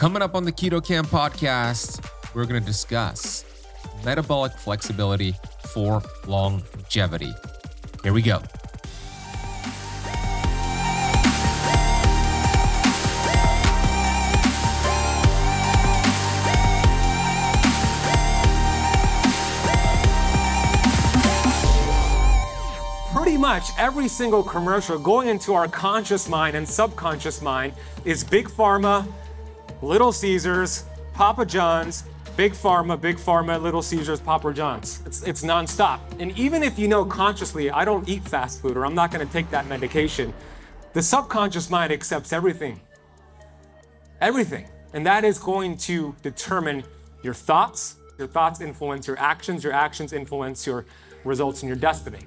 Coming up on the Keto Kamp podcast, we're going to discuss metabolic flexibility for longevity. Here we go. Pretty much every single commercial going into our conscious mind and subconscious mind is Big Pharma, Little Caesars, Papa John's, Big Pharma, Big Pharma, Little Caesars, Papa John's. It's, it's nonstop. And even if you know consciously, I don't eat fast food or I'm not gonna take that medication, the subconscious mind accepts everything. Everything. And that is going to determine your thoughts. Your thoughts influence your actions, your actions influence your results and your destiny.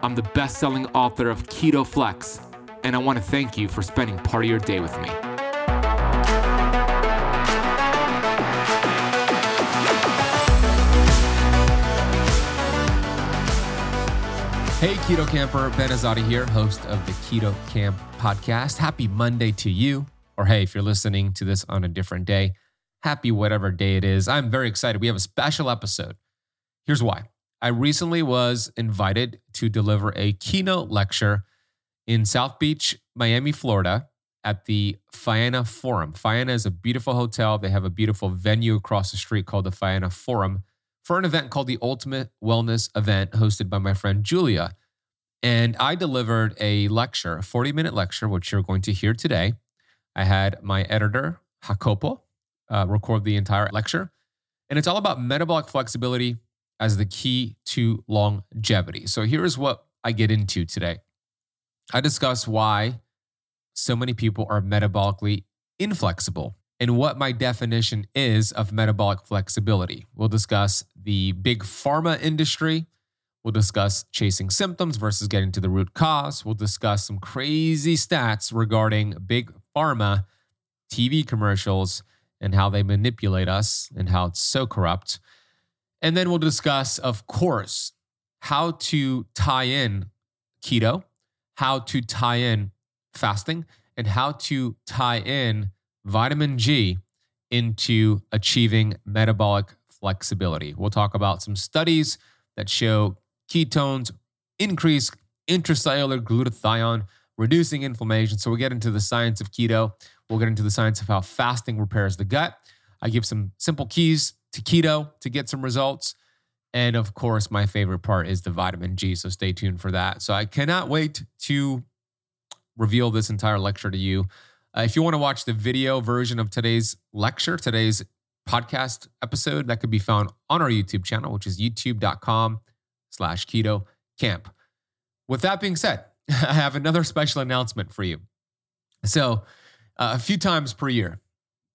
I'm the best selling author of Keto Flex, and I want to thank you for spending part of your day with me. Hey, Keto Kamper, Ben Azadi here, host of the Keto Kamp podcast. Happy Monday to you. Or hey, if you're listening to this on a different day, happy whatever day it is. I'm very excited. We have a special episode. Here's why I recently was invited to deliver a keynote lecture in South Beach, Miami, Florida, at the Faena Forum. Faena is a beautiful hotel. They have a beautiful venue across the street called the Faena Forum for an event called the Ultimate Wellness Event, hosted by my friend Julia. And I delivered a lecture, a 40 minute lecture, which you're going to hear today. I had my editor, Jacopo, uh, record the entire lecture. And it's all about metabolic flexibility as the key to longevity. So here's what I get into today I discuss why so many people are metabolically inflexible and what my definition is of metabolic flexibility. We'll discuss the big pharma industry. We'll discuss chasing symptoms versus getting to the root cause. We'll discuss some crazy stats regarding big pharma TV commercials and how they manipulate us and how it's so corrupt. And then we'll discuss, of course, how to tie in keto, how to tie in fasting, and how to tie in vitamin G into achieving metabolic flexibility. We'll talk about some studies that show ketones increase intracellular glutathione, reducing inflammation. So we'll get into the science of keto. We'll get into the science of how fasting repairs the gut. I give some simple keys to keto to get some results. And of course, my favorite part is the vitamin G. So stay tuned for that. So I cannot wait to reveal this entire lecture to you. Uh, if you want to watch the video version of today's lecture, today's podcast episode, that could be found on our YouTube channel, which is youtube.com slash keto kamp. With that being said, I have another special announcement for you. So, uh, a few times per year,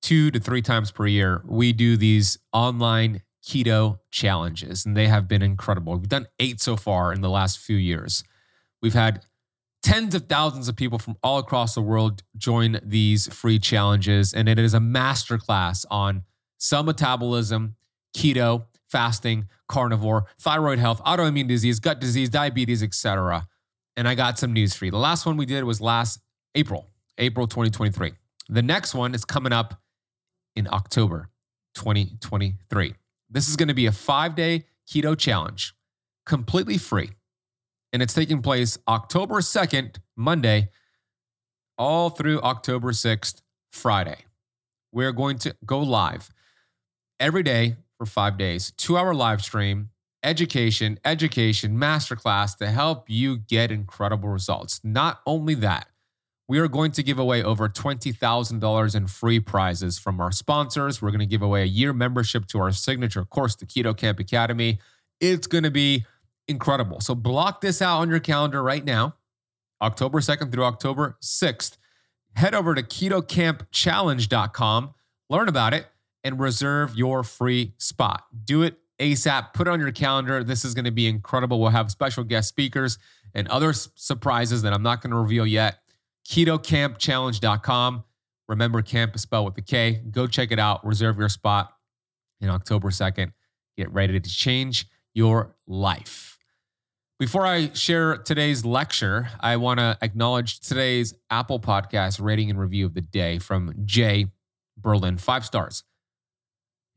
two to three times per year, we do these online keto challenges, and they have been incredible. We've done eight so far in the last few years. We've had tens of thousands of people from all across the world join these free challenges, and it is a masterclass on cell metabolism, keto, fasting, carnivore, thyroid health, autoimmune disease, gut disease, diabetes, etc. And I got some news for you. The last one we did was last April, April 2023. The next one is coming up in October 2023. This is going to be a five day keto challenge, completely free. And it's taking place October 2nd, Monday, all through October 6th, Friday. We're going to go live every day for five days, two hour live stream, education, education, masterclass to help you get incredible results. Not only that, we are going to give away over $20,000 in free prizes from our sponsors. We're going to give away a year membership to our signature course, the Keto Kamp Academy. It's going to be incredible. So block this out on your calendar right now. October 2nd through October 6th. Head over to ketokampchallenge.com, learn about it, and reserve your free spot. Do it ASAP. Put it on your calendar. This is going to be incredible. We'll have special guest speakers and other surprises that I'm not going to reveal yet. KetoKampChallenge.com. Remember, camp is spelled with a K. Go check it out. Reserve your spot in October 2nd. Get ready to change your life. Before I share today's lecture, I want to acknowledge today's Apple Podcast rating and review of the day from Jay Berlin, five stars.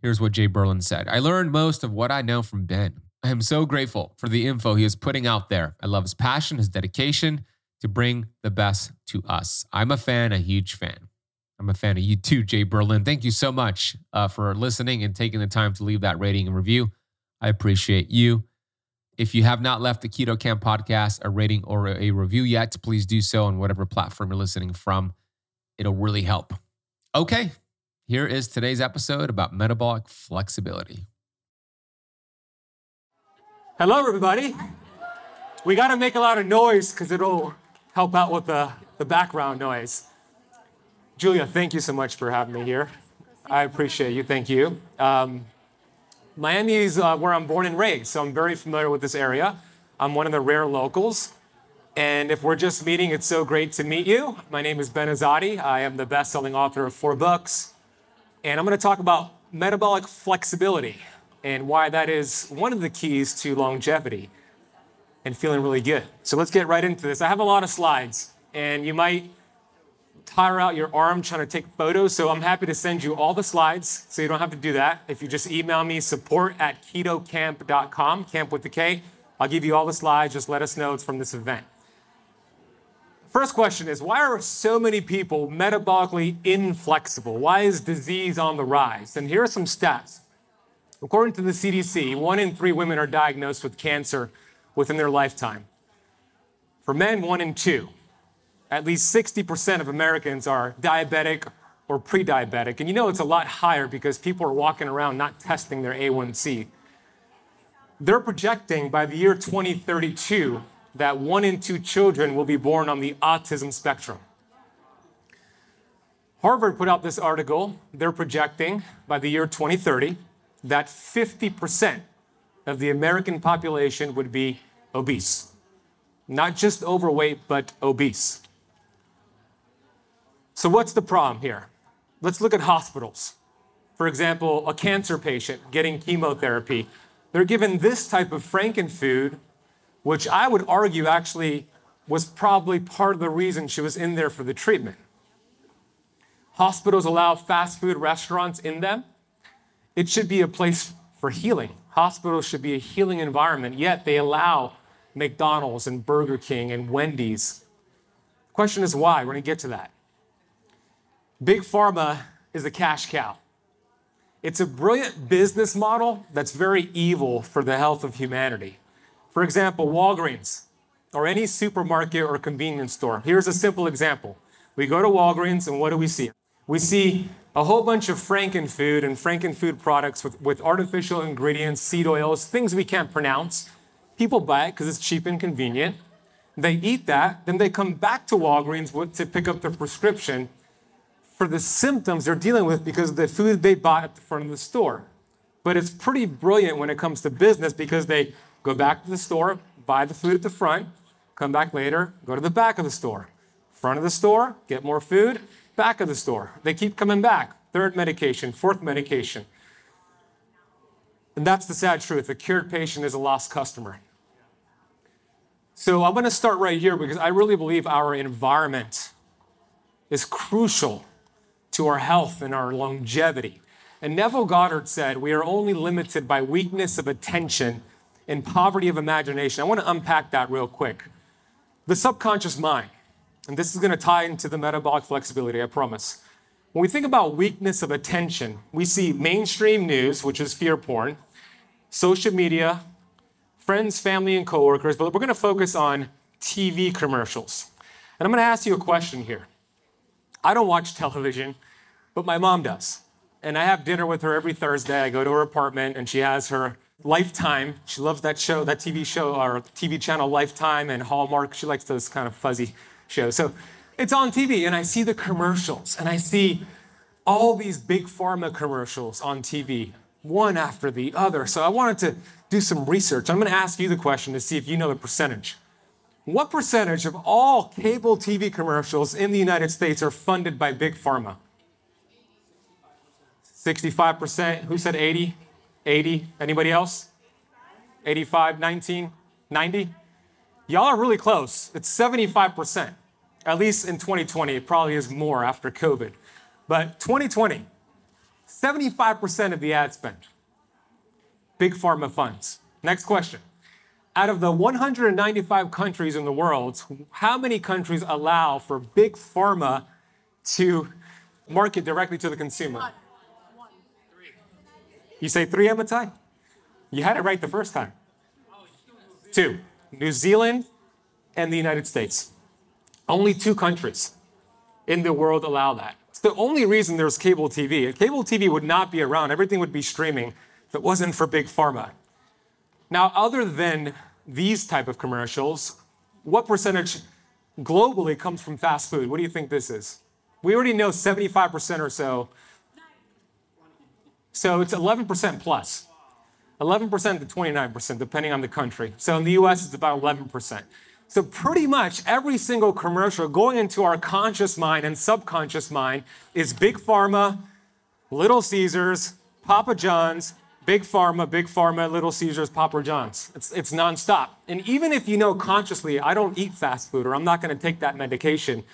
Here's what Jay Berlin said I learned most of what I know from Ben. I am so grateful for the info he is putting out there. I love his passion, his dedication to bring the best to us. I'm a fan, a huge fan. I'm a fan of you too, Jay Berlin. Thank you so much uh, for listening and taking the time to leave that rating and review. I appreciate you. If you have not left the Keto Kamp podcast a rating or a review yet, please do so on whatever platform you're listening from. It'll really help. Okay, here is today's episode about metabolic flexibility. Hello, everybody. We got to make a lot of noise because it'll help out with the, the background noise. Julia, thank you so much for having me here. I appreciate you. Thank you. Um, Miami is uh, where I'm born and raised, so I'm very familiar with this area. I'm one of the rare locals. And if we're just meeting, it's so great to meet you. My name is Ben Azadi. I am the best selling author of four books. And I'm going to talk about metabolic flexibility and why that is one of the keys to longevity and feeling really good. So let's get right into this. I have a lot of slides, and you might tire out your arm trying to take photos. So I'm happy to send you all the slides so you don't have to do that. If you just email me support at ketokamp.com, camp with the K, I'll give you all the slides. Just let us know it's from this event. First question is why are so many people metabolically inflexible? Why is disease on the rise? And here are some stats. According to the CDC, one in three women are diagnosed with cancer within their lifetime. For men, one in two. At least 60% of Americans are diabetic or pre diabetic. And you know it's a lot higher because people are walking around not testing their A1C. They're projecting by the year 2032 that one in two children will be born on the autism spectrum. Harvard put out this article. They're projecting by the year 2030 that 50% of the American population would be obese. Not just overweight, but obese. So, what's the problem here? Let's look at hospitals. For example, a cancer patient getting chemotherapy, they're given this type of frankenfood, which I would argue actually was probably part of the reason she was in there for the treatment. Hospitals allow fast food restaurants in them. It should be a place for healing. Hospitals should be a healing environment, yet they allow McDonald's and Burger King and Wendy's. Question is why? We're going to get to that. Big Pharma is a cash cow. It's a brilliant business model that's very evil for the health of humanity. For example, Walgreens or any supermarket or convenience store. Here's a simple example. We go to Walgreens and what do we see? We see a whole bunch of frankenfood and frankenfood products with, with artificial ingredients, seed oils, things we can't pronounce. People buy it because it's cheap and convenient. They eat that, then they come back to Walgreens to pick up their prescription for the symptoms they're dealing with because of the food they bought at the front of the store. But it's pretty brilliant when it comes to business because they go back to the store, buy the food at the front, come back later, go to the back of the store. Front of the store, get more food, back of the store. They keep coming back. Third medication, fourth medication. And that's the sad truth. A cured patient is a lost customer. So I'm going to start right here because I really believe our environment is crucial to our health and our longevity. And Neville Goddard said, We are only limited by weakness of attention and poverty of imagination. I want to unpack that real quick. The subconscious mind, and this is going to tie into the metabolic flexibility, I promise. When we think about weakness of attention, we see mainstream news, which is fear porn, social media, friends, family, and coworkers, but we're going to focus on TV commercials. And I'm going to ask you a question here. I don't watch television, but my mom does. And I have dinner with her every Thursday. I go to her apartment and she has her Lifetime. She loves that show, that TV show, or TV channel Lifetime and Hallmark. She likes those kind of fuzzy shows. So it's on TV, and I see the commercials, and I see all these big pharma commercials on TV, one after the other. So I wanted to do some research. I'm going to ask you the question to see if you know the percentage. What percentage of all cable TV commercials in the United States are funded by big pharma? 65%. Who said 80? 80. Anybody else? 85, 19, 90? Y'all are really close. It's 75%. At least in 2020. It probably is more after COVID. But 2020, 75% of the ad spend. Big pharma funds. Next question. Out of the 195 countries in the world, how many countries allow for big pharma to market directly to the consumer? You say three, Amitai? You had it right the first time. Two New Zealand and the United States. Only two countries in the world allow that. It's the only reason there's cable TV. Cable TV would not be around, everything would be streaming if it wasn't for big pharma. Now, other than these type of commercials, what percentage globally comes from fast food? What do you think this is? We already know 75% or so so it's 11% plus. 11% to 29%, depending on the country. So in the US, it's about 11%. So pretty much every single commercial going into our conscious mind and subconscious mind is Big Pharma, Little Caesars, Papa John's, Big Pharma, Big Pharma, Little Caesars, Papa John's. It's, it's nonstop. And even if you know consciously, I don't eat fast food or I'm not going to take that medication,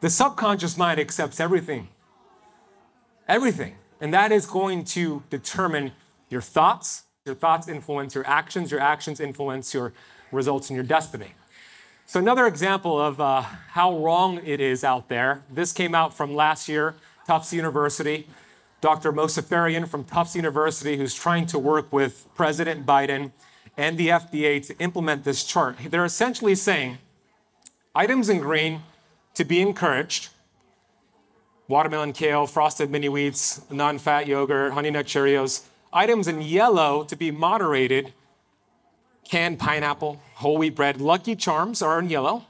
the subconscious mind accepts everything. Everything. And that is going to determine your thoughts. Your thoughts influence your actions. Your actions influence your results and your destiny. So, another example of uh, how wrong it is out there. This came out from last year, Tufts University. Dr. Mozaffarian from Tufts University, who's trying to work with President Biden and the FDA to implement this chart. They're essentially saying items in green to be encouraged watermelon kale, frosted mini wheats, non fat yogurt, honey nut Cheerios. Items in yellow to be moderated canned pineapple, whole wheat bread. Lucky Charms are in yellow.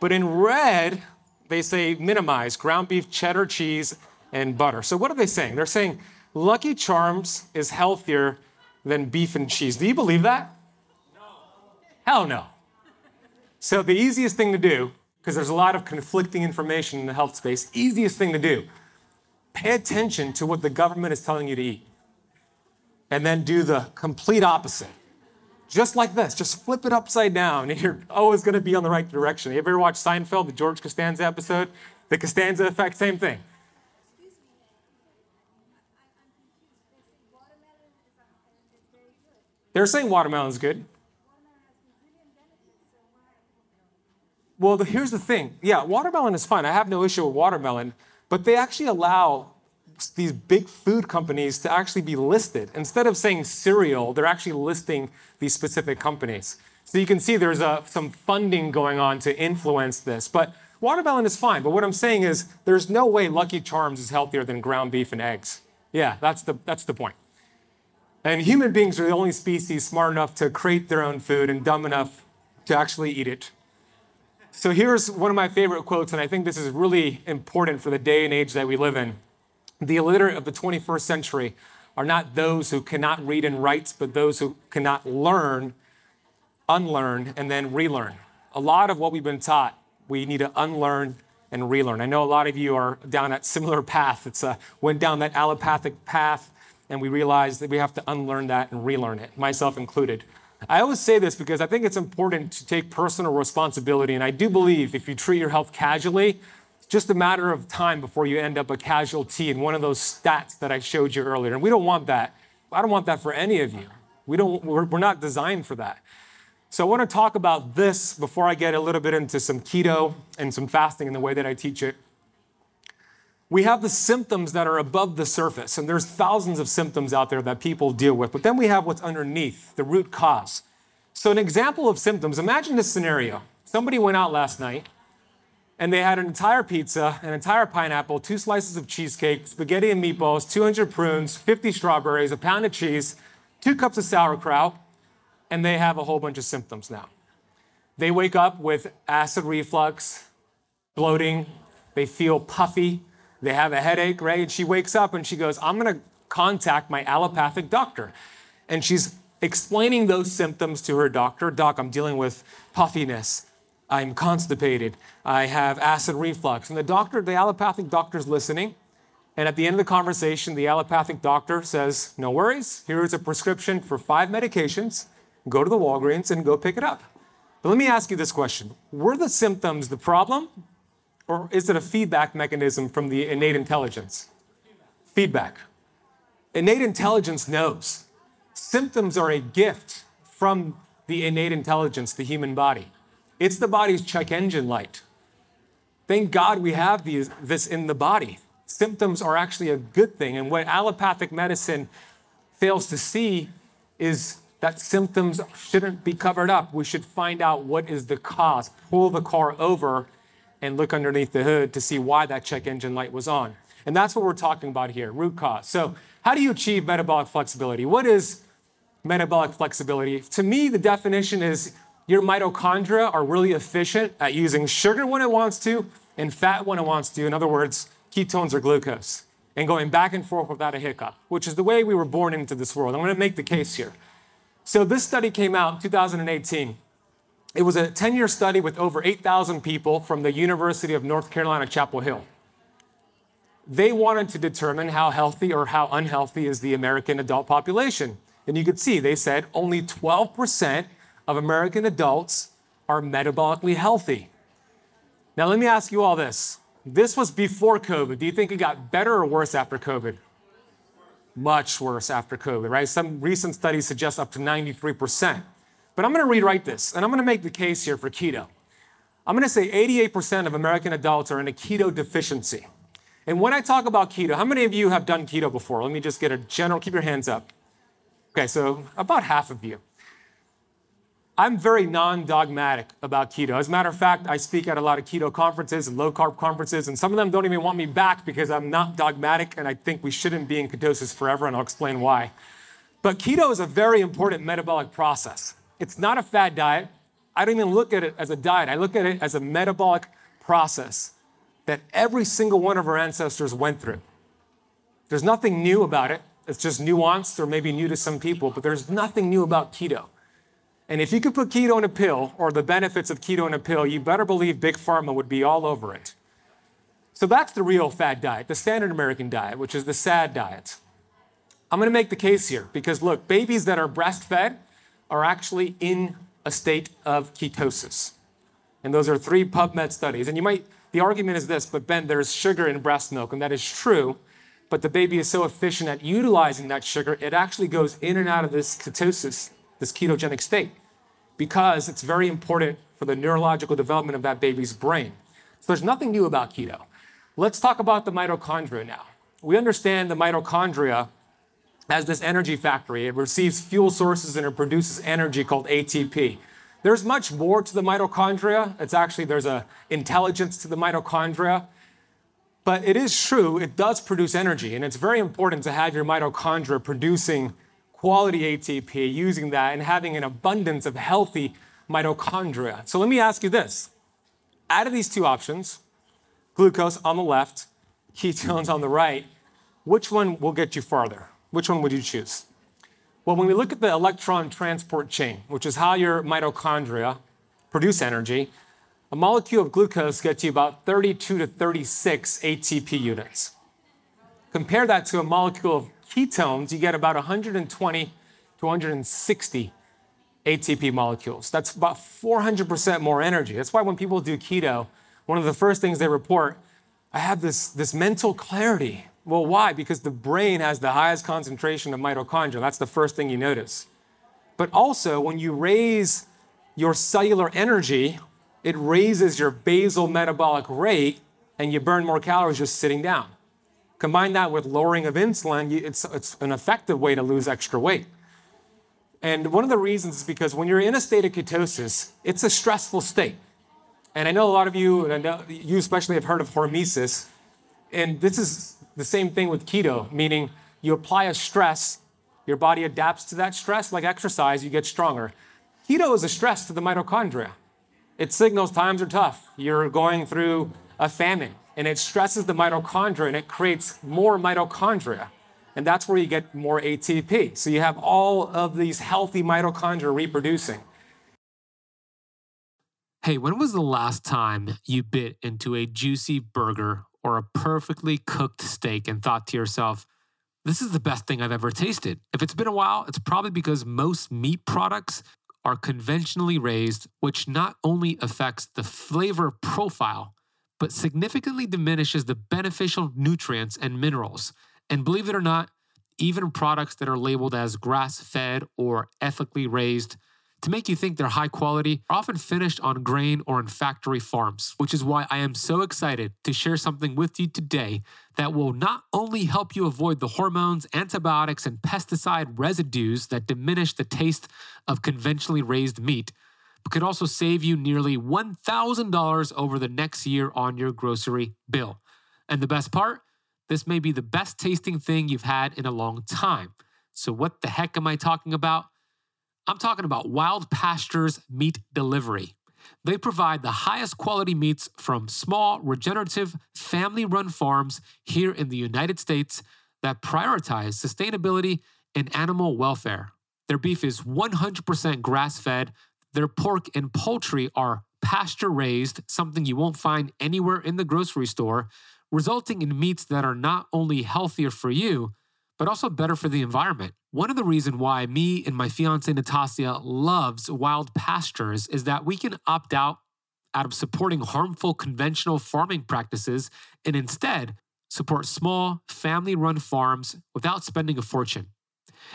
But in red, they say minimize ground beef, cheddar cheese, and butter. So what are they saying? They're saying Lucky Charms is healthier than beef and cheese. Do you believe that? No. Hell no. So the easiest thing to do because there's a lot of conflicting information in the health space. Easiest thing to do pay attention to what the government is telling you to eat, and then do the complete opposite. Just like this, just flip it upside down, and you're always going to be on the right direction. You ever watch Seinfeld, the George Costanza episode? The Costanza effect, same thing. They're saying watermelon is good. Well, the, here's the thing. Yeah, watermelon is fine. I have no issue with watermelon, but they actually allow these big food companies to actually be listed. Instead of saying cereal, they're actually listing these specific companies. So you can see there's a, some funding going on to influence this. But watermelon is fine. But what I'm saying is there's no way Lucky Charms is healthier than ground beef and eggs. Yeah, that's the, that's the point. And human beings are the only species smart enough to create their own food and dumb enough to actually eat it. So here's one of my favorite quotes, and I think this is really important for the day and age that we live in. The illiterate of the 21st century are not those who cannot read and write, but those who cannot learn, unlearn, and then relearn. A lot of what we've been taught, we need to unlearn and relearn. I know a lot of you are down that similar path. It's a, went down that allopathic path, and we realized that we have to unlearn that and relearn it, myself included. I always say this because I think it's important to take personal responsibility. And I do believe if you treat your health casually, just a matter of time before you end up a casualty in one of those stats that I showed you earlier. And we don't want that. I don't want that for any of you. We don't, we're, we're not designed for that. So I want to talk about this before I get a little bit into some keto and some fasting in the way that I teach it we have the symptoms that are above the surface, and there's thousands of symptoms out there that people deal with. But then we have what's underneath, the root cause. So, an example of symptoms imagine this scenario. Somebody went out last night and they had an entire pizza, an entire pineapple, two slices of cheesecake, spaghetti and meatballs, 200 prunes, 50 strawberries, a pound of cheese, two cups of sauerkraut, and they have a whole bunch of symptoms now. They wake up with acid reflux, bloating, they feel puffy, they have a headache, right? And she wakes up and she goes, I'm gonna contact my allopathic doctor. And she's explaining those symptoms to her doctor. Doc, I'm dealing with puffiness. I'm constipated. I have acid reflux. And the doctor, the allopathic doctor's listening. And at the end of the conversation, the allopathic doctor says, No worries, here is a prescription for five medications. Go to the Walgreens and go pick it up. But let me ask you this question Were the symptoms the problem, or is it a feedback mechanism from the innate intelligence? Feedback. Innate intelligence knows symptoms are a gift from the innate intelligence, the human body. It's the body's check engine light. Thank God we have these, this in the body. Symptoms are actually a good thing. And what allopathic medicine fails to see is that symptoms shouldn't be covered up. We should find out what is the cause, pull the car over, and look underneath the hood to see why that check engine light was on. And that's what we're talking about here root cause. So, how do you achieve metabolic flexibility? What is metabolic flexibility? To me, the definition is your mitochondria are really efficient at using sugar when it wants to and fat when it wants to. In other words, ketones or glucose, and going back and forth without a hiccup, which is the way we were born into this world. I'm going to make the case here. So, this study came out in 2018. It was a 10 year study with over 8,000 people from the University of North Carolina, Chapel Hill they wanted to determine how healthy or how unhealthy is the American adult population. And you could see they said only 12% of American adults are metabolically healthy. Now, let me ask you all this. This was before COVID. Do you think it got better or worse after COVID? Much worse after COVID, right? Some recent studies suggest up to 93%. But I'm to rewrite this, and I'm to make the case here for keto. I'm to say 88% of American adults are in a keto deficiency. And when I talk about keto, how many of you have done keto before? Let me just get a general, keep your hands up. Okay, so about half of you. I'm very non dogmatic about keto. As a matter of fact, I speak at a lot of keto conferences and low carb conferences, and some of them don't even want me back because I'm not dogmatic and I think we shouldn't be in ketosis forever, and I'll explain why. But keto is a very important metabolic process. It's not a fad diet. I don't even look at it as a diet, I look at it as a metabolic process that every single one of our ancestors went through. There's nothing new about it. It's just nuanced or maybe new to some people, but there's nothing new about keto. And if you could put keto in a pill or the benefits of keto in a pill, you better believe Big Pharma would be all over it. So that's the real fad diet, the standard American diet, which is the SAD diet. I'm going to make the case here because look, babies that are breastfed are actually in a state of ketosis. And those are three PubMed studies. And you might the argument is this, but Ben, there's sugar in breast milk, and that is true. But the baby is so efficient at utilizing that sugar, it actually goes in and out of this ketosis, this ketogenic state, because it's very important for the neurological development of that baby's brain. So there's nothing new about keto. Let's talk about the mitochondria now. We understand the mitochondria as this energy factory. It receives fuel sources and it produces energy called ATP. There's much more to the mitochondria. It's actually, there's a intelligence to the mitochondria. But it is true, it does produce energy, and it's very important to have your mitochondria producing quality ATP, using that, and having an abundance of healthy mitochondria. So let me ask you this. Out of these two options, glucose on the left, ketones on the right, which one will get you farther? Which one would you choose? Well, when we look at the electron transport chain, which is how your mitochondria produce energy, a molecule of glucose gets you about 32 to 36 ATP units. Compare that to a molecule of ketones, you get about 120 to 160 ATP molecules. That's about 400% more energy. That's why when people do keto, one of the first things they report, I have this, this mental clarity. Well, why? Because the brain has the highest concentration of mitochondria. That's the first thing you notice. But also, when you raise your cellular energy, it raises your basal metabolic rate and you burn more calories just sitting down. Combine that with lowering of insulin, it's, it's an effective way to lose extra weight. And one of the reasons is because when you're in a state of ketosis, it's a stressful state. And I know a lot of you, and I know you especially have heard of hormesis. And this is the same thing with keto, meaning you apply a stress Your body adapts to that stress like exercise, you get stronger. Keto is a stress to the mitochondria. It signals times are tough. You're going through a famine, and it stresses the mitochondria and it creates more mitochondria. And that's where you get more ATP. So you have all of these healthy mitochondria reproducing. Hey, when was the last time you bit into a juicy burger or a perfectly cooked steak and thought to yourself, this is the best thing I've ever tasted? If it's been a while, it's probably because most meat products are conventionally raised, which not only affects the flavor profile, but significantly diminishes the beneficial nutrients and minerals. And believe it or not, even products that are labeled as grass fed or ethically raised to make you think they're high quality are often finished on grain or in factory farms, which is why I am so excited to share something with you today that will not only help you avoid the hormones, antibiotics, and pesticide residues that diminish the taste of conventionally raised meat, but could also save you nearly $1,000 over the next year on your grocery bill. And the best part? This may be the best tasting thing you've had in a long time. So, what the heck am I talking about? I'm talking about Wild Pastures Meat Delivery. They provide the highest quality meats from small, regenerative, family run farms here in the United States that prioritize sustainability and animal welfare. Their beef is 100% grass fed. Their pork and poultry are pasture raised, something you won't find anywhere in the grocery store, resulting in meats that are not only healthier for you, but also better for the environment. One of the reasons why me and my fiance Natasha loves wild pastures is that we can opt out out of supporting harmful conventional farming practices and instead support small family-run farms without spending a fortune.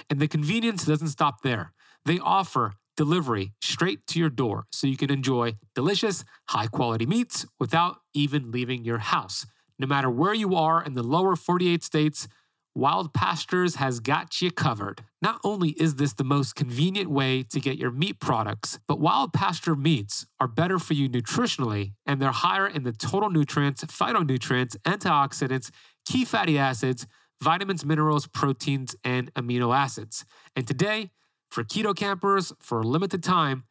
And the convenience doesn't stop there. They offer delivery straight to your door so you can enjoy delicious, high-quality meats without even leaving your house. No matter where you are in the lower 48 states, Wild Pastures has got you covered. Not only is this the most convenient way to get your meat products, but Wild Pasture meats are better for you nutritionally and they're higher in the total nutrients, phytonutrients, antioxidants, key fatty acids, vitamins, minerals, proteins, and amino acids. And today, for keto campers, for a limited time,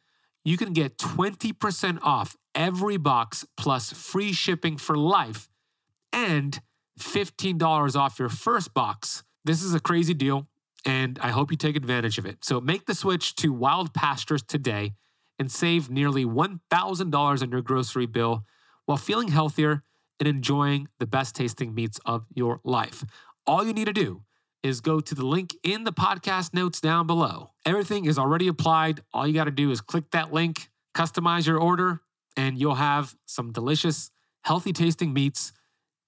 you can get 20% off every box plus free shipping for life and $15 off your first box. This is a crazy deal, and I hope you take advantage of it. So make the switch to Wild Pastures today and save nearly $1,000 on your grocery bill while feeling healthier and enjoying the best tasting meats of your life. All you need to do is go to the link in the podcast notes down below. Everything is already applied. All you got to do is click that link, customize your order, and you'll have some delicious, healthy tasting meats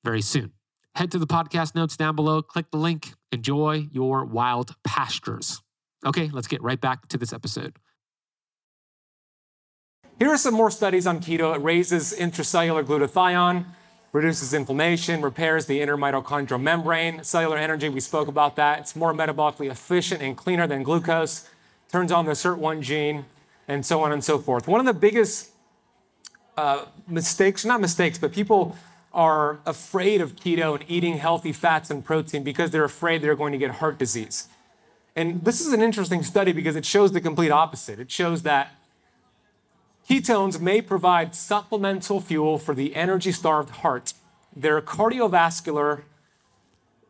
very soon. Head to the podcast notes down below, click the link, enjoy your wild pastures. Okay, let's get right back to this episode. Here are some more studies on keto. It raises intracellular glutathione, reduces inflammation, repairs the inner mitochondrial membrane, cellular energy, we spoke about that. It's more metabolically efficient and cleaner than glucose, turns on the SIRT1 gene, and so on and so forth. One of the biggest uh, mistakes, not mistakes, but people are afraid of keto and eating healthy fats and protein because they're afraid they're going to get heart disease. And this is an interesting study because it shows the complete opposite. It shows that ketones may provide supplemental fuel for the energy starved heart. Their cardiovascular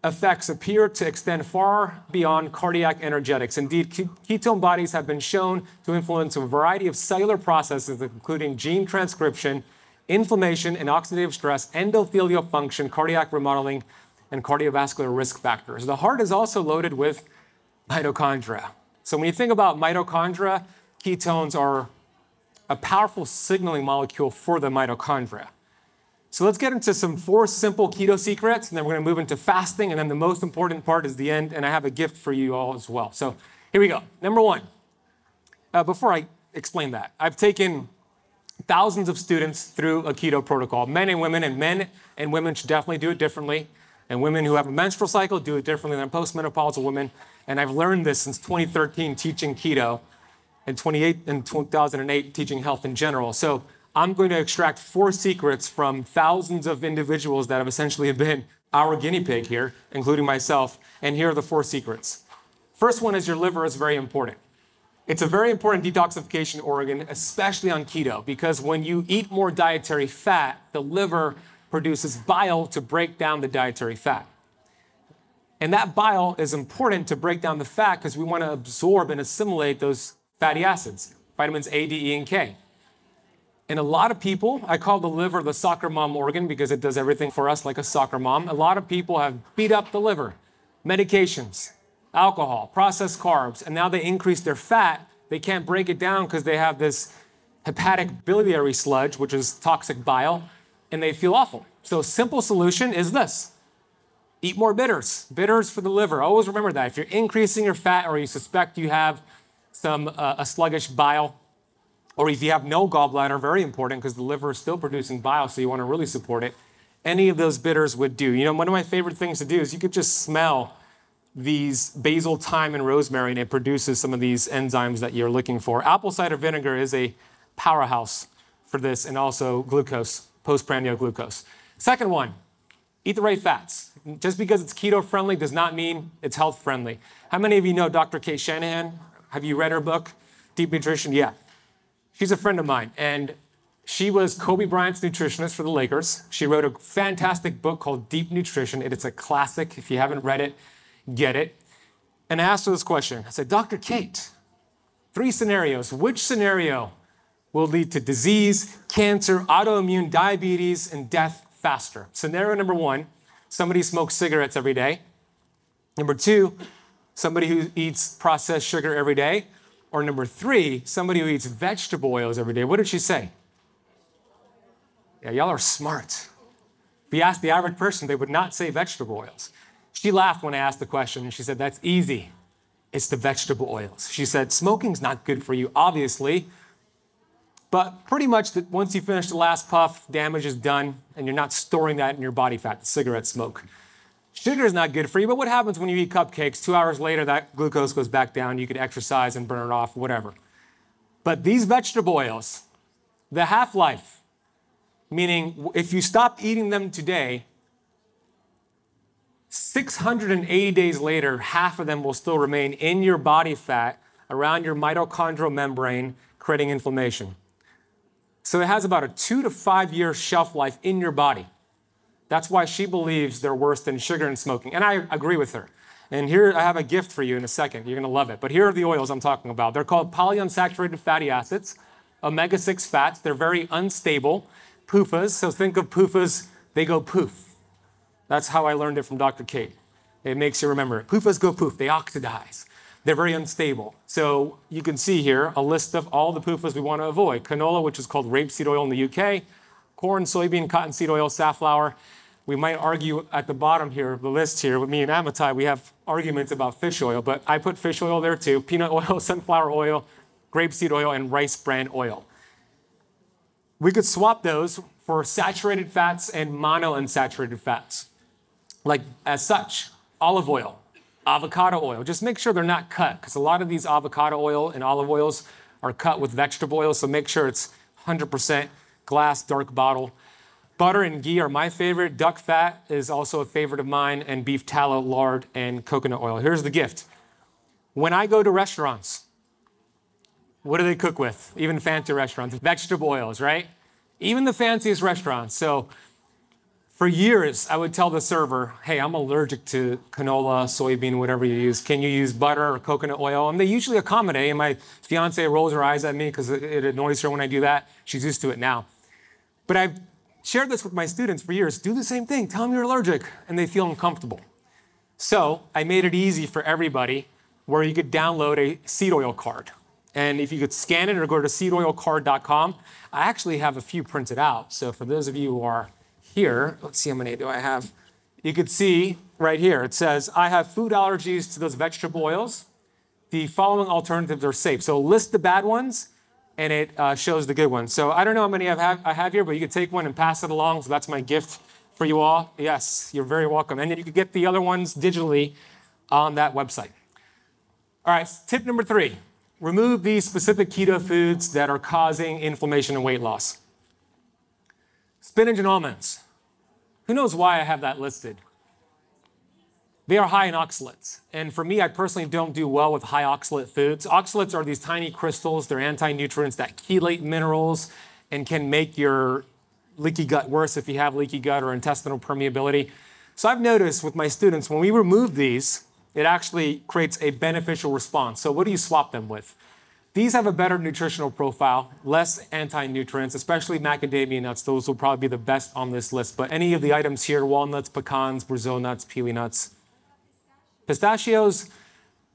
effects appear to extend far beyond cardiac energetics. Indeed, ketone bodies have been shown to influence a variety of cellular processes, including gene transcription inflammation and oxidative stress, endothelial function, cardiac remodeling, and cardiovascular risk factors. The heart is also loaded with mitochondria. So when you think about mitochondria, ketones are a powerful signaling molecule for the mitochondria. So let's get into some four simple keto secrets, and then we're gonna move into fasting, and then the most important part is the end, and I have a gift for you all as well. So here we go. Number one, uh, before I explain that, I've taken thousands of students through a keto protocol, men and women, and men and women should definitely do it differently. And women who have a menstrual cycle do it differently than postmenopausal women. And I've learned this since 2013 teaching keto, and 28 in 2008 teaching health in general. So I'm going to extract four secrets from thousands of individuals that have essentially been our guinea pig here, including myself. And here are the four secrets. First one is your liver is very important. It's a very important detoxification organ, especially on keto, because when you eat more dietary fat, the liver produces bile to break down the dietary fat. And that bile is important to break down the fat because we want to absorb and assimilate those fatty acids, vitamins A, D, E, and K. And a lot of people, I call the liver the soccer mom organ because it does everything for us like a soccer mom. A lot of people have beat up the liver, medications, alcohol, processed carbs, and now they increase their fat. They can't break it down because they have this hepatic biliary sludge, which is toxic bile, and they feel awful. So, simple solution is this eat more bitters. Bitters for the liver. Always remember that. If you're increasing your fat or you suspect you have some uh, a sluggish bile, or if you have no gallbladder, very important because the liver is still producing bile, so you want to really support it. Any of those bitters would do. You know, one of my favorite things to do is you could just smell these basil, thyme, and rosemary, and it produces some of these enzymes that you're looking for. Apple cider vinegar is a powerhouse for this, and also glucose, postprandial glucose. Second one, eat the right fats. Just because it's keto friendly does not mean it's health friendly. How many of you know Dr. Cate Shanahan? Have you read her book, Deep Nutrition? Yeah. She's a friend of mine, and she was Kobe Bryant's nutritionist for the Lakers. She wrote a fantastic book called Deep Nutrition. It's a classic. If you haven't read it, get it. And I asked her this question. I said, Dr. Cate, three scenarios. Which scenario will lead to disease, cancer, autoimmune, diabetes, and death faster? Scenario number one somebody smokes cigarettes every day. Number two, somebody who eats processed sugar every day. Or number three, somebody who eats vegetable oils every day. What did she say? Yeah, y'all are smart. If you ask the average person, they would not say vegetable oils. She laughed when I asked the question and she said, That's easy. It's the vegetable oils. She said, Smoking's not good for you, obviously. But pretty much that once you finish the last puff, damage is done, and you're not storing that in your body fat, the cigarette smoke. Sugar is not good for you, but what happens when you eat cupcakes? Two hours later, that glucose goes back down. You could exercise and burn it off, whatever. But these vegetable oils, the half life, meaning if you stop eating them today, 680 days later, half of them will still remain in your body fat around your mitochondrial membrane, creating inflammation. So it has about a two to five year shelf life in your body. That's why she believes they're worse than sugar and smoking. And I agree with her. And here I have a gift for you in a second. You're going to love it. But here are the oils I'm talking about. They're called polyunsaturated fatty acids, omega 6 fats. They're very unstable. PUFAs. So think of PUFAs, they go poof. That's how I learned it from Dr. Cate. It makes you remember it. PUFAs go poof, they oxidize. They're very unstable. So you can see here a list of all the PUFAs we want to avoid. Canola, which is called rapeseed oil in the UK, corn, soybean, cottonseed oil, safflower. We might argue at the bottom here of the list here with me and Amitai, we have arguments about fish oil, but I put fish oil there too, peanut oil, sunflower oil, grapeseed oil, and rice bran oil. We could swap those for saturated fats and monounsaturated fats. Like as such, olive oil, avocado oil. Just make sure they're not cut because a lot of these avocado oil and olive oils are cut with vegetable oil, so make sure it's 100% glass dark bottle. Butter and ghee are my favorite. Duck fat is also a favorite of mine, and beef tallow, lard, and coconut oil. Here's the gift. When I go to restaurants, what do they cook with? Even fancy restaurants, vegetable oils, right? Even the fanciest restaurants. So for years, I would tell the server, hey, I'm allergic to canola, soybean, whatever you use. Can you use butter or coconut oil? And they usually accommodate. And my fiance rolls her eyes at me because it annoys her when I do that. She's used to it now. But I've shared this with my students for years. Do the same thing. Tell them you're allergic, and they feel uncomfortable. So I made it easy for everybody where you could download a seed oil card. And if you could scan it or go to seedoilcard.com, I actually have a few printed out. So for those of you who are here, let's see how many do I have. You could see right here, it says, I have food allergies to those vegetable oils. The following alternatives are safe. So list the bad ones and it uh, shows the good ones. So I don't know how many I have, I have here, but you could take one and pass it along. So that's my gift for you all. Yes, you're very welcome. And then you could get the other ones digitally on that website. All right, tip number three remove these specific keto foods that are causing inflammation and weight loss. Spinach and almonds. Who knows why I have that listed? They are high in oxalates. And for me, I personally don't do well with high oxalate foods. Oxalates are these tiny crystals, they're anti nutrients that chelate minerals and can make your leaky gut worse if you have leaky gut or intestinal permeability. So I've noticed with my students, when we remove these, it actually creates a beneficial response. So, what do you swap them with? These have a better nutritional profile, less anti nutrients, especially macadamia nuts. Those will probably be the best on this list. But any of the items here walnuts, pecans, Brazil nuts, pili nuts, pistachios.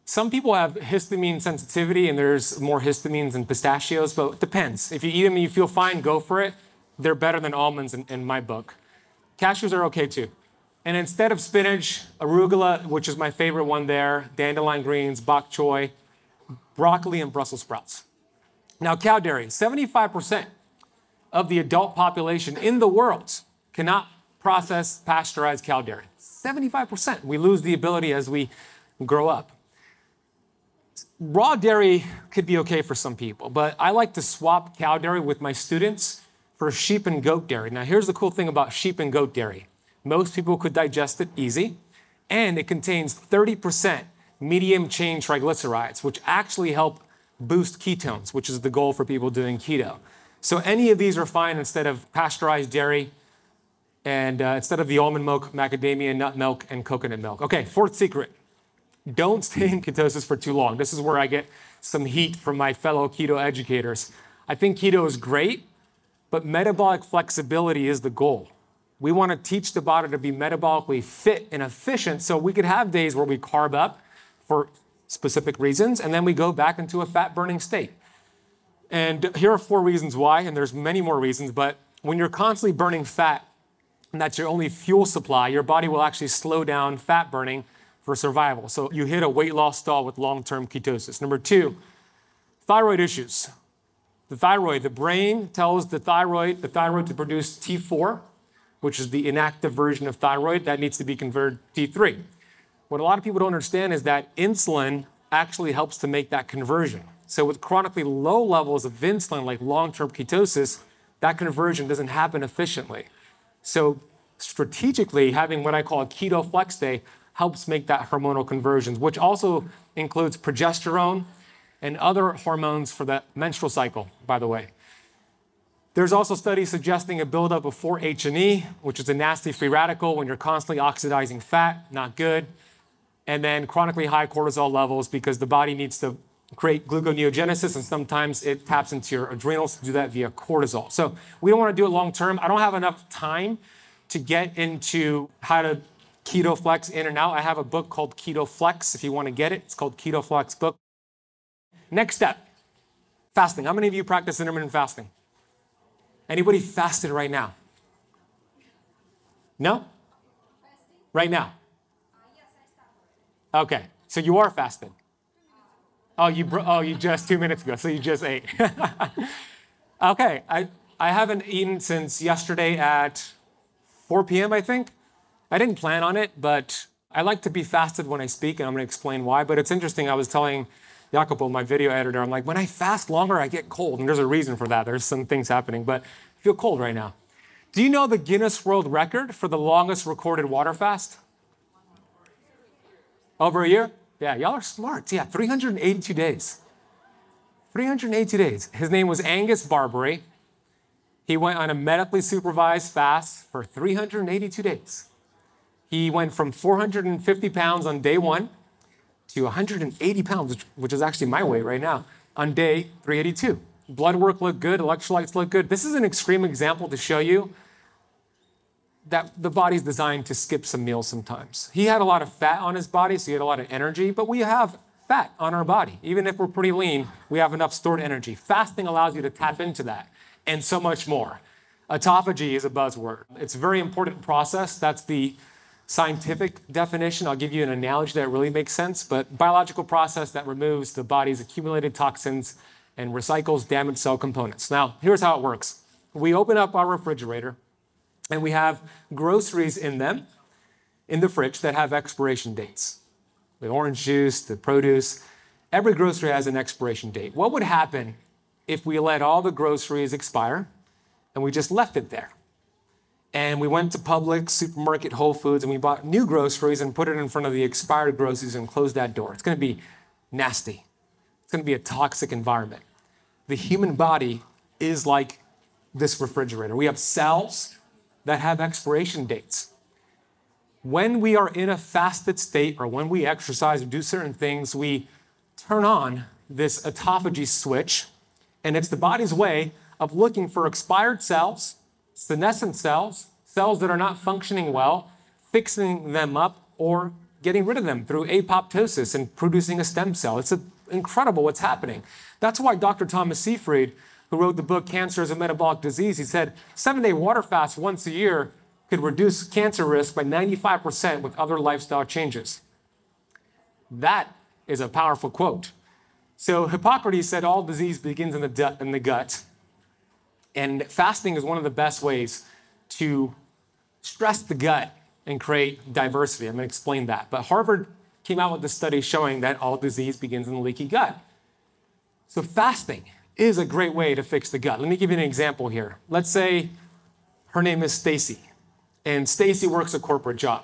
Some people have histamine sensitivity, and there's more histamines in pistachios, but it depends. If you eat them and you feel fine, go for it. They're better than almonds in, in my book. Cashews are okay too. And instead of spinach, arugula, which is my favorite one there, dandelion greens, bok choy, broccoli, and Brussels sprouts. Now, cow dairy 75% of the adult population in the world cannot process pasteurized cow dairy. 75%. We lose the ability as we grow up. Raw dairy could be okay for some people, but I like to swap cow dairy with my students for sheep and goat dairy. Now, here's the cool thing about sheep and goat dairy most people could digest it easy, and it contains 30% medium chain triglycerides, which actually help boost ketones, which is the goal for people doing keto. So, any of these are fine instead of pasteurized dairy and uh, instead of the almond milk, macadamia nut milk, and coconut milk. Okay, fourth secret don't stay in ketosis for too long. This is where I get some heat from my fellow keto educators. I think keto is great, but metabolic flexibility is the goal. We want to teach the body to be metabolically fit and efficient so we could have days where we carb up for specific reasons and then we go back into a fat burning state. And here are four reasons why, and there's many more reasons, but when you're constantly burning fat, and that's your only fuel supply, your body will actually slow down fat burning for survival. So you hit a weight loss stall with long term ketosis. Number two, thyroid issues. The thyroid, the brain tells the thyroid, the thyroid to produce T4, which is the inactive version of thyroid that needs to be converted to T3. What a lot of people don't understand is that insulin actually helps to make that conversion. So with chronically low levels of insulin, like long-term ketosis, that conversion doesn't happen efficiently. So strategically, having what I call a keto flex day helps make that hormonal conversions, which also includes progesterone and other hormones for the menstrual cycle, by the way. There's also studies suggesting a buildup of 4-HNE, which is a nasty free radical when you're constantly oxidizing fat, not good. And then chronically high cortisol levels because the body needs to create gluconeogenesis, and sometimes it taps into your adrenals to do that via cortisol. So we don't want to do it long term. I don't have enough time to get into how to keto flex in and out. I have a book called Keto Flex if you want to get it. It's called Keto Flex book. Next step, fasting. How many of you practice intermittent fasting? Anybody fasted right now? No? Right now? Okay, so you are fasting. Oh, you bro- oh you just two minutes ago, so you just ate. okay, I I haven't eaten since yesterday at 4 p.m. I think. I didn't plan on it, but I like to be fasted when I speak, and I'm going to explain why. But it's interesting. I was telling Jacopo, my video editor, I'm like, when I fast longer, I get cold, and there's a reason for that. There's some things happening, but I feel cold right now. Do you know the Guinness World Record for the longest recorded water fast? Over a year? Yeah, y'all are smart. Yeah, 382 days. 382 days. His name was Angus Barbieri. He went on a medically supervised fast for 382 days. He went from 450 pounds on day one to 180 pounds, which is actually my weight right now, on day 382. Blood work looked good, electrolytes looked good. This is an extreme example to show you that the body's designed to skip some meals sometimes. He had a lot of fat on his body, so he had a lot of energy, but we have fat on our body. Even if we're pretty lean, we have enough stored energy. Fasting allows you to tap into that and so much more. Autophagy is a buzzword. It's a very important process. That's the scientific definition. I'll give you an analogy that really makes sense, but biological process that removes the body's accumulated toxins and recycles damaged cell components. Now, here's how it works. We open up our refrigerator and we have groceries in them in the fridge that have expiration dates. The orange juice, the produce, every grocery has an expiration date. What would happen if we let all the groceries expire and we just left it there? and we went to Publix, supermarket, Whole Foods, and we bought new groceries and put it in front of the expired groceries and closed that door. It's going to be nasty. It's going to be a toxic environment. The human body is like this refrigerator. We have cells that have expiration dates. When we are in a fasted state or when we exercise or do certain things, we turn on this autophagy switch, and it's the body's way of looking for expired cells senescent cells, cells that are not functioning well, fixing them up or getting rid of them through apoptosis and producing a stem cell. It's a, incredible what's happening. That's why Dr. Thomas Seyfried, who wrote the book Cancer is a Metabolic Disease, he said seven day water fast once a year could reduce cancer risk by 95% with other lifestyle changes. That is a powerful quote. So Hippocrates said all disease begins in the, in the gut. And fasting is one of the best ways to stress the gut and create diversity. I'm going to explain that. But Harvard came out with a study showing that all disease begins in the leaky gut. So fasting is a great way to fix the gut. Let me give you an example here. Let's say her name is Stacy, and Stacy works a corporate job.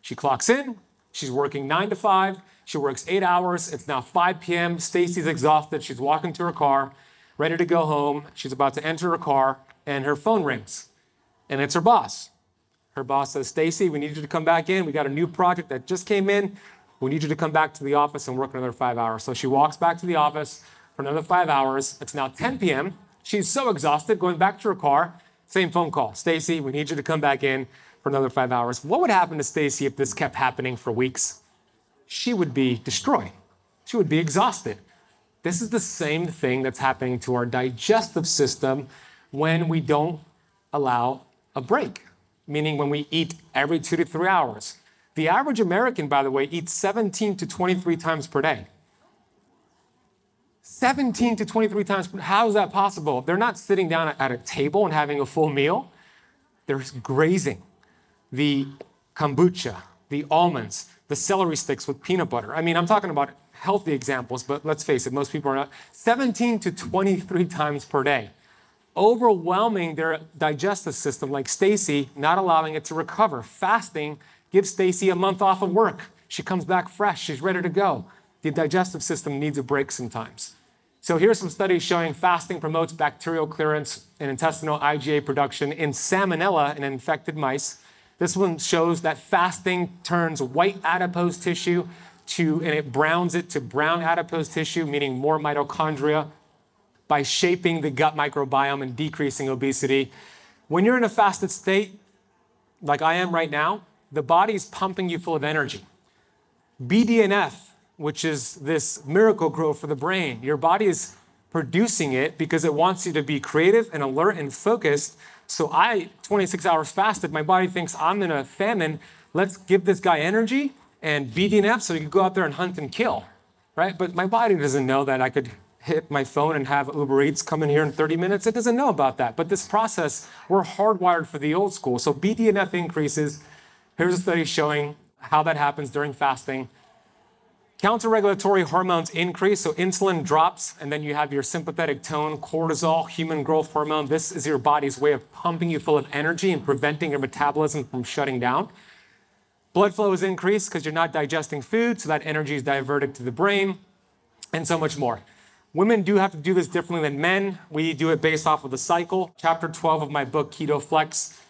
She clocks in, she's working 9 to 5, she works 8 hours. It's now 5 p.m. Stacy's exhausted, she's walking to her car ready to go home. She's about to enter her car, and her phone rings. And it's her boss. Her boss says, Stacy, we need you to come back in. We got a new project that just came in. We need you to come back to the office and work another five hours. So she walks back to the office for another five hours. It's now 10 p.m. She's so exhausted, going back to her car. Same phone call. Stacy, we need you to come back in for another five hours. What would happen to Stacy if this kept happening for weeks? She would be destroyed. She would be exhausted. This is the same thing that's happening to our digestive system when we don't allow a break, meaning when we eat every two to three hours. The average American, by the way, eats 17 to 23 times per day. 17 to 23 times. How is that possible? They're not sitting down at a table and having a full meal. They're grazing the kombucha, the almonds, the celery sticks with peanut butter. I mean, I'm talking about healthy examples, but let's face it, most people are not. 17 to 23 times per day. Overwhelming their digestive system, like Stacy, not allowing it to recover. Fasting gives Stacy a month off of work. She comes back fresh, she's ready to go. The digestive system needs a break sometimes. So here's some studies showing fasting promotes bacterial clearance and intestinal IgA production in salmonella in infected mice. This one shows that fasting turns white adipose tissue to, and it browns it to brown adipose tissue, meaning more mitochondria, by shaping the gut microbiome and decreasing obesity. When you're in a fasted state, like I am right now, the body's pumping you full of energy. BDNF, which is this Miracle-Gro for the brain, your body is producing it because it wants you to be creative and alert and focused. So I, 26 hours fasted, my body thinks I'm in a famine. Let's give this guy energy and BDNF so he can go out there and hunt and kill, right? But my body doesn't know that I could hit my phone and have Uber Eats come in here in 30 minutes. It doesn't know about that. But this process, we're hardwired for the old school. So BDNF increases. Here's a study showing how that happens during fasting. Counter-regulatory hormones increase, so insulin drops, and then you have your sympathetic tone, cortisol, human growth hormone. This is your body's way of pumping you full of energy and preventing your metabolism from shutting down. Blood flow is increased because you're not digesting food, so that energy is diverted to the brain, and so much more. Women do have to do this differently than men. We do it based off of the cycle. Chapter 12 of my book, Keto Flex,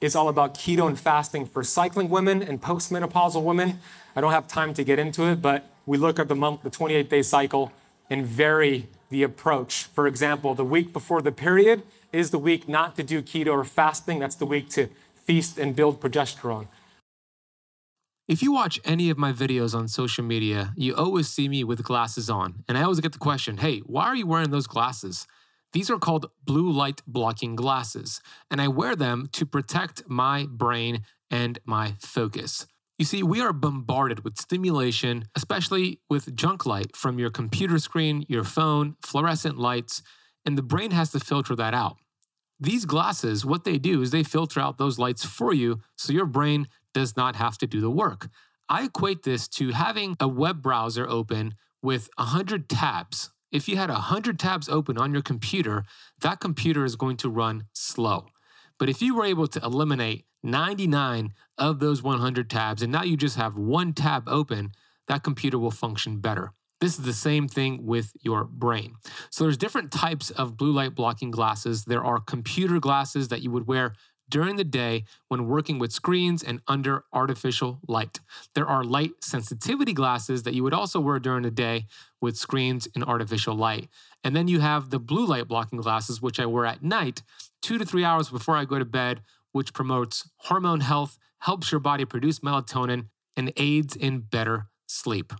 is all about keto and fasting for cycling women and postmenopausal women. I don't have time to get into it, but we look at the month, the 28 day cycle, and vary the approach. For example, the week before the period is the week not to do keto or fasting. That's the week to feast and build progesterone. If you watch any of my videos on social media, you always see me with glasses on. And I always get the question hey, why are you wearing those glasses? These are called blue light blocking glasses, and I wear them to protect my brain and my focus. You see, we are bombarded with stimulation, especially with junk light from your computer screen, your phone, fluorescent lights, and the brain has to filter that out. These glasses, what they do is they filter out those lights for you so your brain does not have to do the work. I equate this to having a web browser open with 100 tabs. If you had 100 tabs open on your computer, that computer is going to run slow. But if you were able to eliminate 99 of those 100 tabs and now you just have one tab open, that computer will function better. This is the same thing with your brain. So there's different types of blue light blocking glasses. There are computer glasses that you would wear during the day when working with screens and under artificial light. There are light sensitivity glasses that you would also wear during the day with screens and artificial light. And then you have the blue light blocking glasses, which I wear at night, two to three hours before I go to bed, which promotes hormone health, helps your body produce melatonin, and aids in better sleep.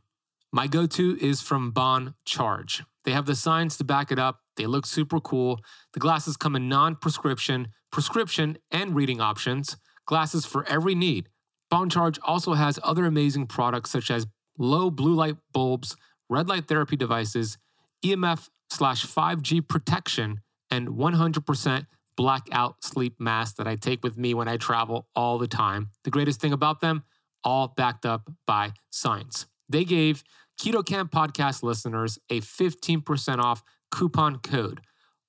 My go to is from Bon Charge. They have the science to back it up. They look super cool. The glasses come in non prescription, prescription, and reading options. Glasses for every need. BonCharge also has other amazing products such as low blue light bulbs, red light therapy devices, EMF slash 5G protection, and 100% blackout sleep mask that I take with me when I travel all the time. The greatest thing about them, all backed up by science. They gave Keto Kamp podcast listeners a 15% off coupon code.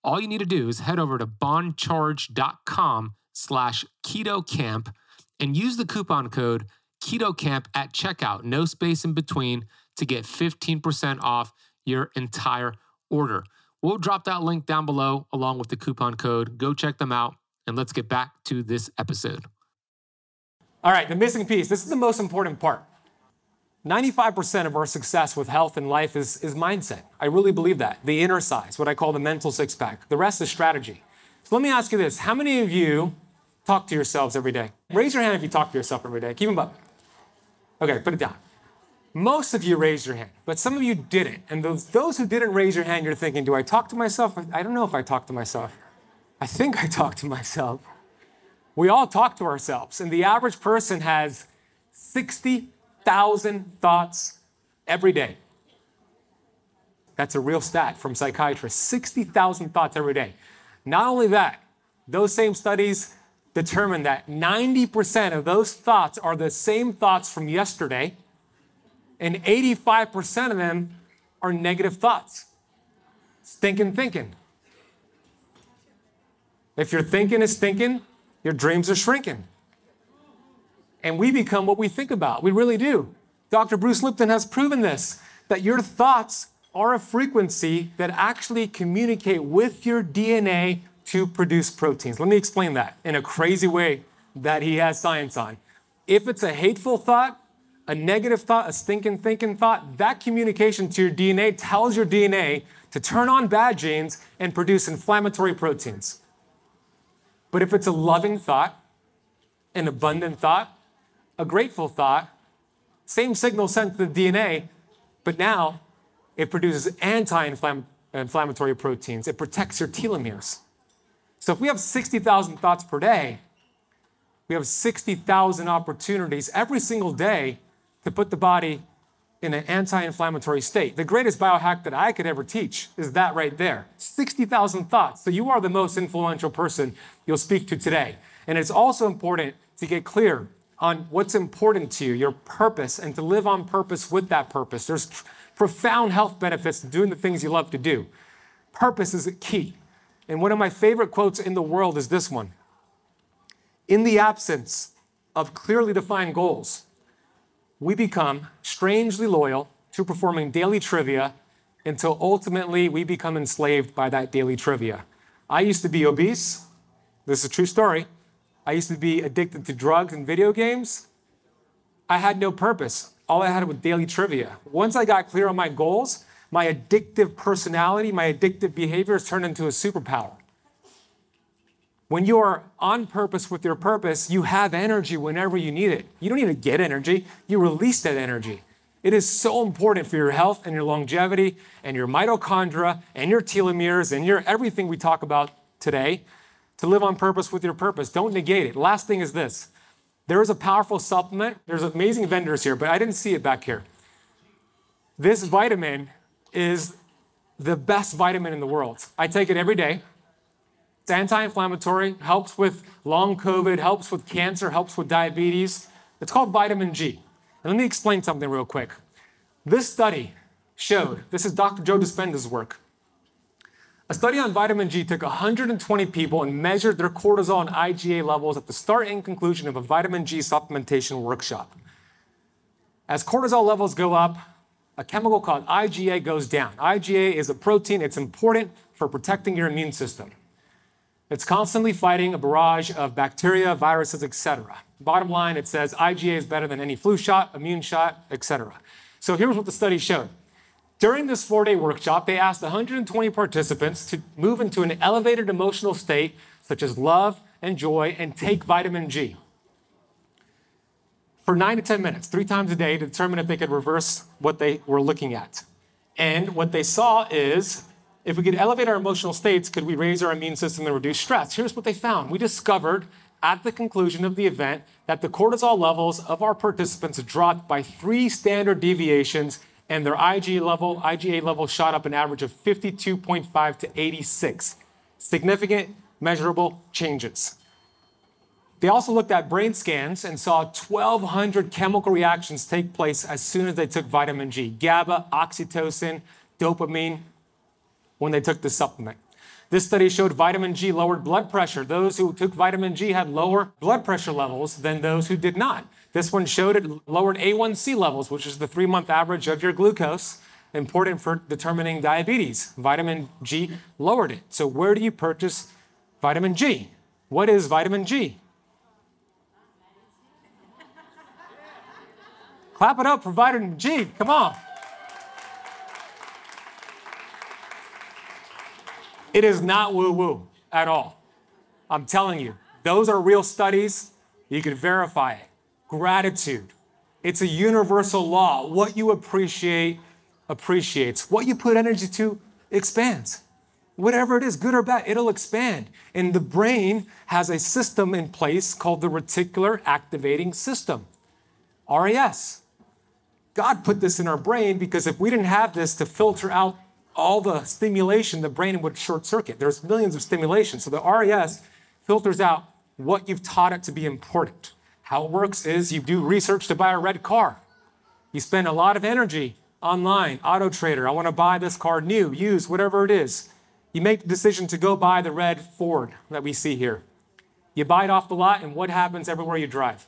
All you need to do is head over to boncharge.com slash ketokamp and use the coupon code ketokamp at checkout, no space in between, to get 15% off your entire order. We'll drop that link down below along with the coupon code. Go check them out, and let's get back to this episode. All right, the missing piece. This is the most important part. 95% of our success with health and life is, is mindset. I really believe that. The inner size, what I call the mental six pack. The rest is strategy. So let me ask you this How many of you talk to yourselves every day? Raise your hand if you talk to yourself every day. Keep them up. Okay, put it down. Most of you raised your hand, but some of you didn't. And those, those who didn't raise your hand, you're thinking, do I talk to myself? I don't know if I talk to myself. I think I talk to myself. We all talk to ourselves, and the average person has 60,000 thoughts every day. That's a real stat from psychiatrists 60,000 thoughts every day. Not only that, those same studies determine that 90% of those thoughts are the same thoughts from yesterday and 85% of them are negative thoughts. Stinking thinking. If your thinking is stinking, your dreams are shrinking. And we become what we think about. We really do. Dr. Bruce Lipton has proven this that your thoughts are a frequency that actually communicate with your DNA to produce proteins. Let me explain that in a crazy way that he has science on. If it's a hateful thought, a negative thought, a stinking thinking thought, that communication to your DNA tells your DNA to turn on bad genes and produce inflammatory proteins. But if it's a loving thought, an abundant thought, a grateful thought, same signal sent to the DNA, but now it produces anti inflammatory proteins. It protects your telomeres. So if we have 60,000 thoughts per day, we have 60,000 opportunities every single day to put the body in an anti inflammatory state. The greatest biohack that I could ever teach is that right there 60,000 thoughts. So you are the most influential person you'll speak to today. And it's also important to get clear on what's important to you, your purpose, and to live on purpose with that purpose. There's profound health benefits to doing the things you love to do. Purpose is key. And one of my favorite quotes in the world is this one In the absence of clearly defined goals, we become strangely loyal to performing daily trivia until ultimately we become enslaved by that daily trivia. I used to be obese. This is a true story. I used to be addicted to drugs and video games. I had no purpose. All I had was daily trivia. Once I got clear on my goals, my addictive personality, my addictive behaviors turned into a superpower. When you are on purpose with your purpose, you have energy whenever you need it. You don't need to get energy, you release that energy. It is so important for your health and your longevity and your mitochondria and your telomeres and your everything we talk about today to live on purpose with your purpose. Don't negate it. Last thing is this. There is a powerful supplement. There's amazing vendors here, but I didn't see it back here. This vitamin is the best vitamin in the world. I take it every day. It's anti inflammatory, helps with long COVID, helps with cancer, helps with diabetes. It's called vitamin G. And let me explain something real quick. This study showed, this is Dr. Joe Dispenza's work. A study on vitamin G took 120 people and measured their cortisol and IgA levels at the start and conclusion of a vitamin G supplementation workshop. As cortisol levels go up, a chemical called IgA goes down. IgA is a protein, it's important for protecting your immune system. It's constantly fighting a barrage of bacteria, viruses, etc. Bottom line, it says IgA is better than any flu shot, immune shot, etc. So here's what the study showed. During this four day workshop, they asked 120 participants to move into an elevated emotional state, such as love and joy, and take vitamin G for nine to 10 minutes, three times a day, to determine if they could reverse what they were looking at. And what they saw is if we could elevate our emotional states, could we raise our immune system and reduce stress? Here's what they found. We discovered at the conclusion of the event that the cortisol levels of our participants dropped by three standard deviations and their IgA level, IgA level shot up an average of 52.5 to 86. Significant measurable changes. They also looked at brain scans and saw 1,200 chemical reactions take place as soon as they took vitamin G GABA, oxytocin, dopamine when they took the supplement. This study showed vitamin G lowered blood pressure. Those who took vitamin G had lower blood pressure levels than those who did not. This one showed it lowered A1C levels, which is the three month average of your glucose, important for determining diabetes. Vitamin G lowered it. So, where do you purchase vitamin G? What is vitamin G? Clap it up for vitamin G. Come on. It is not woo woo at all. I'm telling you, those are real studies. You can verify it. Gratitude. It's a universal law. What you appreciate appreciates. What you put energy to expands. Whatever it is, good or bad, it'll expand. And the brain has a system in place called the reticular activating system, RAS. God put this in our brain because if we didn't have this to filter out all the stimulation, the brain would short circuit. There's millions of stimulation. So the RAS filters out what you've taught it to be important. How it works is you do research to buy a red car. You spend a lot of energy online, auto trader. I want to buy this car new, used, whatever it is. You make the decision to go buy the red Ford that we see here. You buy it off the lot, and what happens everywhere you drive?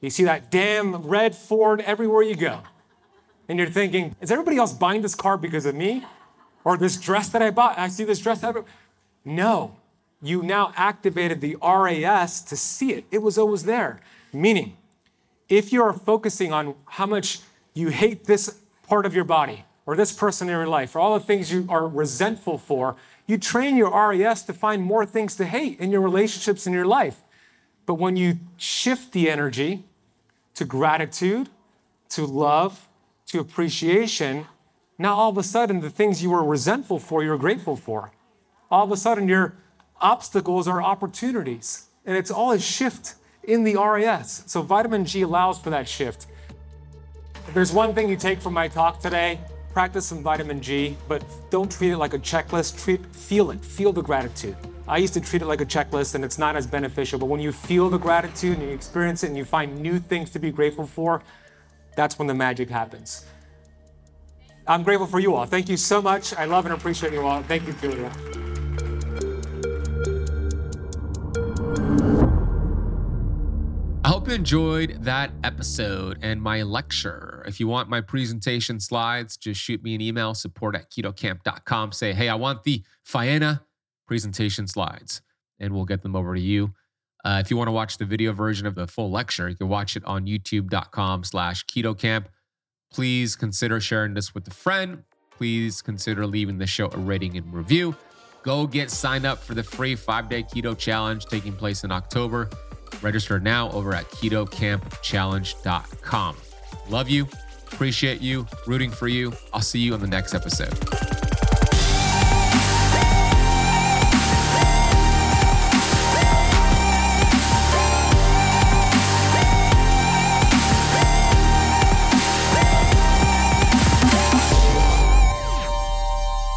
You see that damn red Ford everywhere you go. And you're thinking, is everybody else buying this car because of me? Or this dress that I bought, I see this dress everywhere. No, you now activated the RAS to see it. It was always there. Meaning, if you're focusing on how much you hate this part of your body or this person in your life or all the things you are resentful for, you train your RAS to find more things to hate in your relationships in your life. But when you shift the energy to gratitude, to love, to appreciation, now all of a sudden the things you were resentful for, you're grateful for. All of a sudden your obstacles are opportunities. And it's all a shift in the RAS. So vitamin G allows for that shift. If there's one thing you take from my talk today, practice some vitamin G, but don't treat it like a checklist. Treat, feel it, feel the gratitude. I used to treat it like a checklist and it's not as beneficial, but when you feel the gratitude and you experience it and you find new things to be grateful for, that's when the magic happens. I'm grateful for you all. Thank you so much. I love and appreciate you all. Thank you, Julia. I hope you enjoyed that episode and my lecture. If you want my presentation slides, just shoot me an email, support at ketokamp.com. Say, hey, I want the Faena presentation slides, and we'll get them over to you. Uh, if you want to watch the video version of the full lecture, you can watch it on youtube.com slash ketokamp. Please consider sharing this with a friend. Please consider leaving the show a rating and review. Go get signed up for the free five day keto challenge taking place in October. Register now over at ketokampchallenge.com. Love you, appreciate you, rooting for you. I'll see you on the next episode.